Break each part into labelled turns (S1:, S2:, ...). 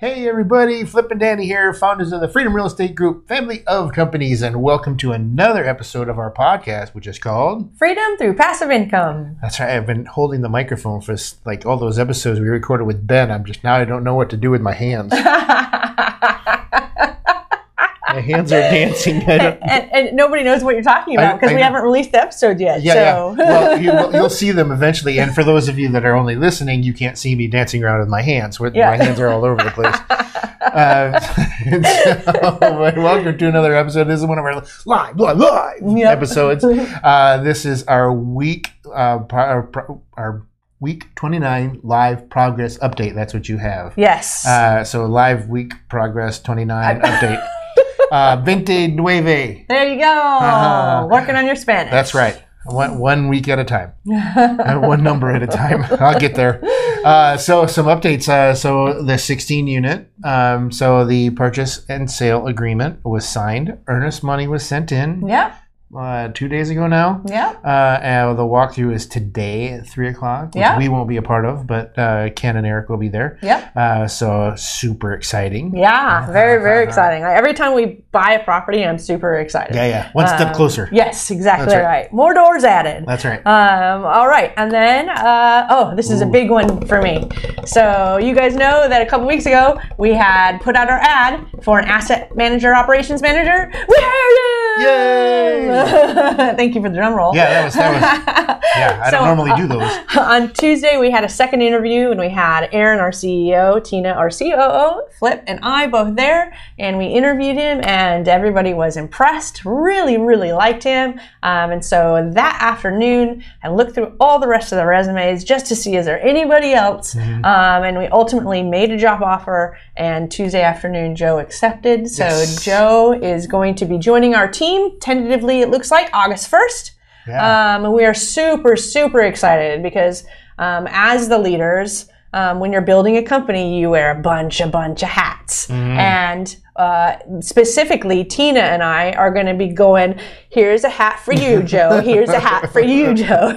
S1: Hey everybody, Flip and Dani here, founders of the Freedom Real Estate Group, family of companies, and welcome to another episode of our podcast, which is called.
S2: Freedom through passive income.
S1: That's right. I've been holding the microphone for like all those episodes we recorded with Ben. I'm just now I don't know what to do with my hands. my hands are dancing. Don't,
S2: and, and nobody knows what you're talking about because we haven't released the episode yet.
S1: yeah,
S2: so.
S1: yeah. Well, you, will you'll see them eventually. And for those of you that are only listening, you can't see me dancing around with my hands.
S2: Yeah.
S1: My hands are all over the place. Uh, so, welcome to another episode. This is one of our live, live, live
S2: Yep.
S1: episodes. Uh, this is our week, uh, pro- our, pro- our week 29 live progress update. That's what you have.
S2: yes.
S1: Uh, so live week progress 29 update. Uh, Veinte nueve.
S2: there you go.
S1: Uh-huh.
S2: Working on your Spanish.
S1: That's right. One, one week at a time, Uh, one number at a time. I'll get there. Uh, so some updates. Uh, so the 16 unit. Um, so the purchase and sale agreement was signed. Earnest money was sent in
S2: Yep.
S1: Uh, two days ago now.
S2: Yeah.
S1: Uh, and the walkthrough is today at three o'clock, which
S2: Yeah.
S1: we won't be a part of, but uh, Ken and Eric will be there.
S2: Yep.
S1: Uh, so super exciting.
S2: Yeah. Very, very exciting. I, every time we buy a property, I'm super excited.
S1: Yeah, yeah. One step
S2: Um,
S1: closer.
S2: Yes, exactly
S1: right.
S2: right. More doors added.
S1: That's right.
S2: Um, all right, and then uh, oh, this is a big one for me. So you guys know that a couple weeks ago we had put out our ad for an asset manager, operations manager. Woo!
S1: Yay!
S2: Thank you for the drum roll.
S1: yeah, that was that was. Yeah, I
S2: So,
S1: don't normally do those.
S2: On Tuesday, we had a second interview, and we had Aaron, our CEO, Tina, our COO, Flip, and I both there, and we interviewed him, and everybody was impressed. Really, really liked him. Um, and so that afternoon, I looked through all the rest of the resumes just to see is there anybody else.
S1: Mm-hmm.
S2: Um, and we ultimately made a job offer, and Tuesday afternoon, Joe accepted. So
S1: Yes.
S2: Joe is going to be joining our team tentatively. It looks like August first.
S1: Yeah.
S2: Um, and we are super, super excited because um, as the leaders, um, when you're building a company, you wear a bunch, a bunch of hats. And uh, specifically, Tina and I are going to be going, here's a hat for you, Joe. Here's a hat for you, Joe.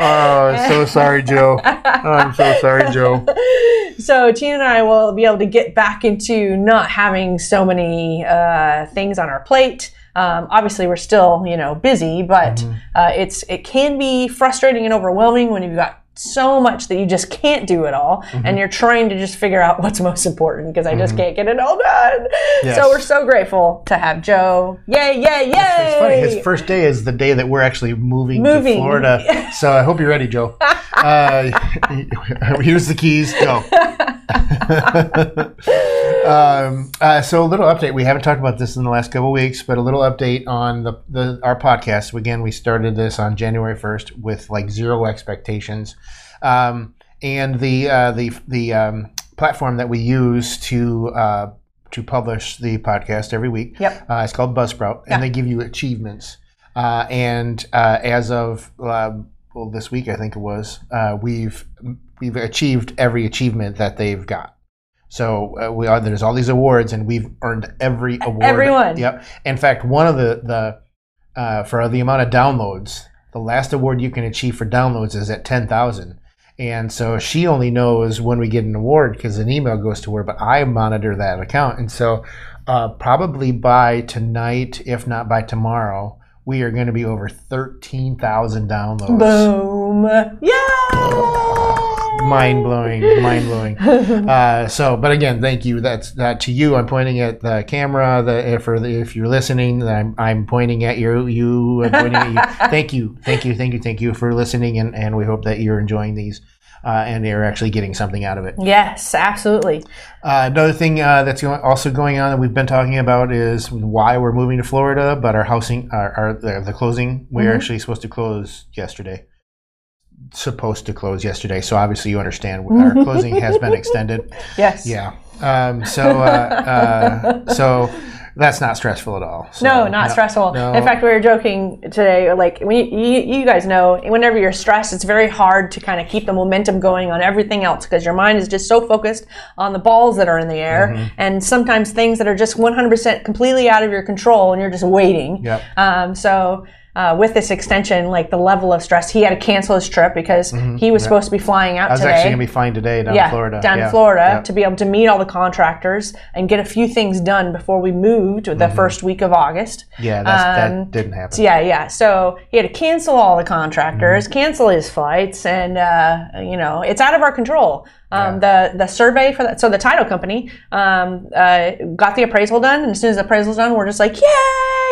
S1: Oh, so sorry, Joe. I'm so sorry, Joe.
S2: so Tina and I will be able to get back into not having so many uh, things on our plate. Um, obviously, we're still you know busy, but uh, it's it can be frustrating and overwhelming when you've got so much that you just can't do it all, and you're trying to just figure out what's most important because I just can't get it all done.
S1: Yes.
S2: So we're so grateful to have Joe. Yay! Yay! Yay!
S1: It's funny. His first day is the day that we're actually moving,
S2: Moving.
S1: to Florida. So I hope you're ready, Joe. Uh, here's the keys. Go. Um, uh, so a little update. We haven't talked about this in the last couple weeks, but a little update on the, the our podcast. Again, we started this on January 1st with like zero expectations, um, and the uh, the the um, platform that we use to uh, to publish the podcast every week.
S2: Yep.
S1: Uh, it's called Buzzsprout,
S2: Yeah.
S1: and they give you achievements. Uh, and uh, as of uh, well, this week, I think it was, uh, we've we've achieved every achievement that they've got. So uh, we are there's all these awards, and we've earned every award.
S2: Every one.
S1: Yep. In fact, one of the the uh, for the amount of downloads, the last award you can achieve for downloads is at ten thousand. And so she only knows when we get an award because an email goes to her, but I monitor that account. And so uh, probably by tonight, if not by tomorrow, we are going to be over 13,000 downloads.
S2: Boom! Yeah!
S1: Mind blowing, mind blowing. Uh, so, but again, thank you. That's that to you. I'm pointing at the camera. The if, for the, if you're listening, I'm, I'm pointing at you. You, I'm pointing at you. Thank you, thank you, thank you, thank you for listening, and, and we hope that you're enjoying these uh, and you're actually getting something out of it.
S2: Yes, absolutely.
S1: Uh, another thing uh, that's going, also going on that we've been talking about is why we're moving to Florida, but our housing, our, our the, the closing, we are
S2: Mhm.
S1: actually supposed to close yesterday. Supposed to close yesterday, so obviously you understand our closing has been extended.
S2: Yes.
S1: Yeah. Um, so uh, uh, so that's not stressful at all. So,
S2: No, not stressful.
S1: no.
S2: In fact, we were joking today. Like, when you, you, you guys know, whenever you're stressed, it's very hard to kind of keep the momentum going on everything else because your mind is just so focused on the balls that are in the air,
S1: Mm-hmm.
S2: and sometimes things that are just 100% completely out of your control, and you're just waiting.
S1: Yep.
S2: Um, so. Uh, with this extension, like the level of stress, he had to cancel his trip because he was supposed to be flying out
S1: Mm-hmm. I was
S2: today.
S1: actually gonna be flying today down
S2: yeah,
S1: in Florida.
S2: down
S1: Yeah.
S2: in Florida
S1: Yeah.
S2: to be able to meet all the contractors and get a few things done before we moved the first week of August.
S1: Mm-hmm. Yeah,
S2: Um,
S1: that didn't happen.
S2: So, yeah, yeah. So he had to cancel all the contractors,
S1: Mm-hmm.
S2: cancel his flights, and uh, you know it's out of our control. Um, The the survey for that, so the title company um, uh, got the appraisal done, and as soon as the appraisal's done, we're just like,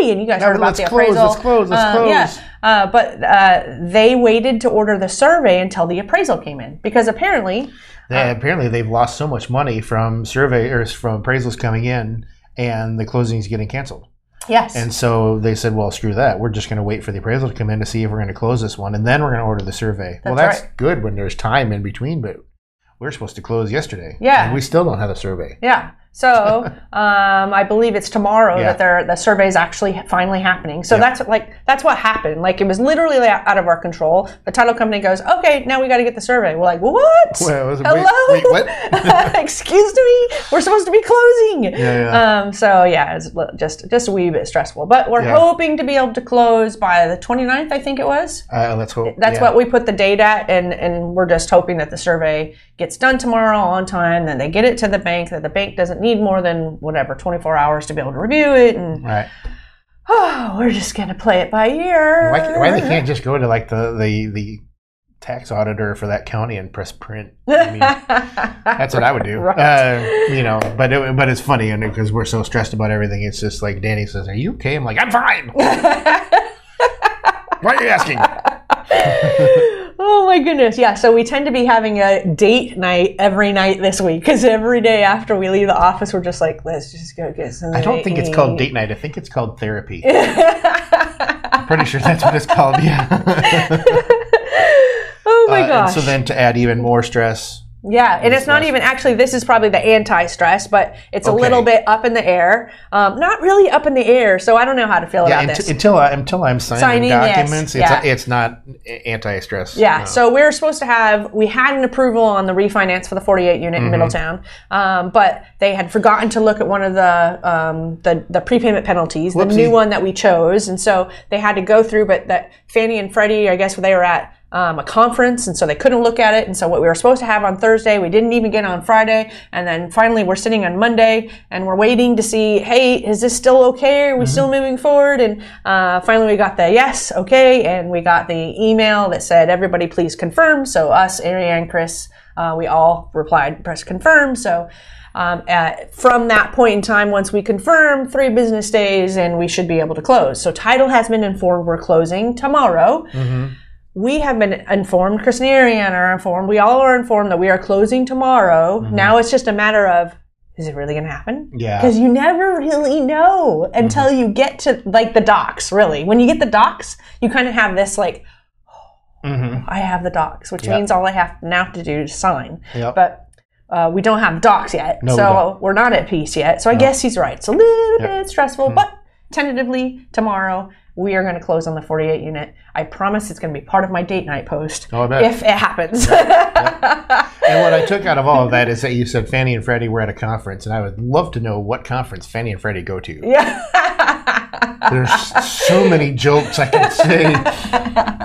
S2: yay! And you guys heard about the
S1: close,
S2: appraisal.
S1: let's close, let's
S2: Uh,
S1: close.
S2: Yeah, uh, but uh, they waited to order the survey until the appraisal came in because apparently.
S1: They, apparently, they've lost so much money from surveyors from appraisals coming in, and the closing's getting canceled.
S2: Yes.
S1: And so they said, "Well, screw that. We're just going to wait for the appraisal to come in to see if we're going to close this one, and then we're going to order the survey." well,
S2: That's
S1: that's good when there's time in between, but we're supposed to close yesterday.
S2: Yeah.
S1: and we still don't have a survey.
S2: Yeah. So um, I believe it's tomorrow
S1: Yeah.
S2: that the survey is actually finally happening. So that's like that's what happened. Like it was literally out of our control. The title company goes, "Okay, now we got to get the survey." We're like, "What?
S1: Well, was- wait-
S2: Hello?
S1: wait, what?
S2: Excuse me? We're supposed to be closing."
S1: Yeah,
S2: Um, so yeah, it's just just a wee bit stressful, but we're
S1: Yeah.
S2: hoping to be able to close by the 29th, I think it was.
S1: Uh, let's hope.
S2: That's
S1: yeah.
S2: what we put the date at, and, and we're just hoping that the survey gets done tomorrow on time. Then they get it to the bank. That the bank doesn't need more than whatever 24 hours to be able to review it, and
S1: Right.
S2: oh, we're just gonna play it by ear.
S1: Why, why they can't just go to like the, the the tax auditor for that county and press print? I mean, that's what I would do.
S2: Right.
S1: Uh, you know, but it, but it's funny because we're so stressed about everything. It's just like Dani says, "Are you okay?" I'm like, "I'm fine." Why are you asking?
S2: oh my goodness, yeah. So we tend to be having a date night every night this week because every day after we leave the office, we're just like, let's just go get some.
S1: I don't think it's called date night. I think it's called therapy. I'm Pretty sure that's what it's called. Yeah.
S2: oh my
S1: Uh,
S2: gosh.
S1: so then to add even more stress,
S2: Yeah, and it's not even actually. This is probably the anti-stress, but it's a little bit up in the air. Um, not really up in the air, so I don't know how to feel
S1: yeah,
S2: about this.
S1: until I, until I'm signing,
S2: Signing, yes,
S1: documents,
S2: yeah.
S1: it's it's not anti-stress.
S2: yeah,
S1: No.
S2: so we are supposed to have we had an approval on the refinance for the 48 unit
S1: Mm-hmm.
S2: in Middletown, um, but they had forgotten to look at one of the um, the, the prepayment penalties, the new one that we chose, and so they had to go through. But that Fannie and Freddie, I guess where they were at um, a conference, and so they couldn't look at it. And so what we were supposed to have on Thursday, we didn't even get on Friday. And then finally, we're sitting on Monday, and we're waiting to see, hey, is this still okay? Are we still moving forward? And uh, finally, we got the yes, okay, and we got the email that said, everybody, please confirm. So us, Ariane, Chris, uh, we all replied, press confirm. So. Um, at, from that point in time, once we confirm, three business days, and we should be able to close. So title has been informed we're closing tomorrow we have been informed, Chris and Ariane are informed, we all are informed that we are closing tomorrow. Now it's just a matter of is it really going to happen?
S1: Yeah.
S2: Because you never really know until you get to like the docs, really. When you get the docs, you kind of have this like,
S1: Mhm.
S2: I have the docs, which
S1: Yep.
S2: means all I have now to do is sign.
S1: Yep.
S2: But uh, we don't have docs yet,
S1: No,
S2: so
S1: don't.
S2: we're not at peace yet. So I guess he's right. It's a little
S1: Yep.
S2: bit stressful, but tentatively tomorrow we are going to close on the 48 unit. I promise it's going to be part of my date night post
S1: Oh,
S2: if it happens.
S1: And what I took out of all of that is that you said Fannie and Freddie were at a conference, and I would love to know what conference Fannie and Freddie go to.
S2: yeah.
S1: There's so many jokes I can say.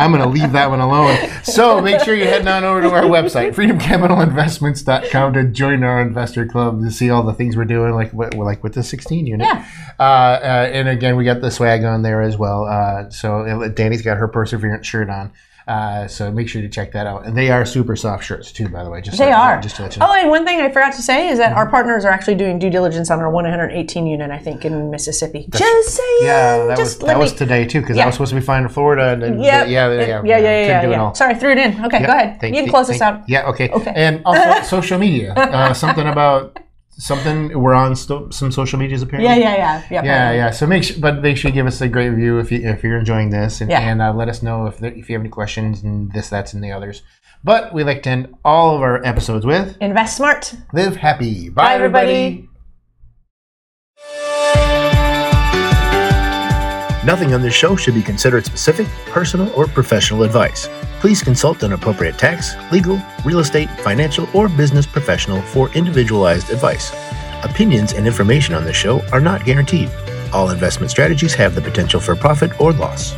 S1: I'm going to leave that one alone. So make sure you're heading on over to our website, freedomcapitalinvestments.com, to join our investor club to see all the things we're doing, like what- like with the 16 unit.
S2: Yeah.
S1: Uh, uh, and again, we got the swag on there as well. Uh, so Dani's got her Perseverance shirt on. Uh, so make sure to check that out. And they are super soft shirts too, by the way. Just
S2: They
S1: so-
S2: are.
S1: Just to let you know.
S2: Oh, and one thing I forgot to say is that our partners are actually doing due diligence on our 118 unit, I think, in Mississippi. Just saying.
S1: Yeah, that was that
S2: let
S1: was today too because
S2: Yeah.
S1: I was supposed to be flying to Florida and, and
S2: Yep.
S1: yeah, yeah, yeah,
S2: yeah, yeah, yeah, yeah. Sorry, threw it in. Okay, go ahead.
S1: Thank-
S2: you can close this out.
S1: Yeah, okay.
S2: Okay.
S1: And also social media. Uh, something about something we're on sto- some social medias apparently.
S2: Yeah, yeah, yeah. Yeah,
S1: Yeah, yeah. So make sure, but make sure you give us a great review if you if you're enjoying this, and,
S2: Yeah.
S1: and uh, let us know if there, if you have any questions and this, that's, and the others. But we like to end all of our episodes with
S2: Invest smart.
S1: "Live happy." Bye,
S2: Bye, everybody.
S3: Nothing on this show should be considered specific, personal, or professional advice. Please consult an appropriate tax, legal, real estate, financial, or business professional for individualized advice. Opinions and information on this show are not guaranteed. All investment strategies have the potential for profit or loss.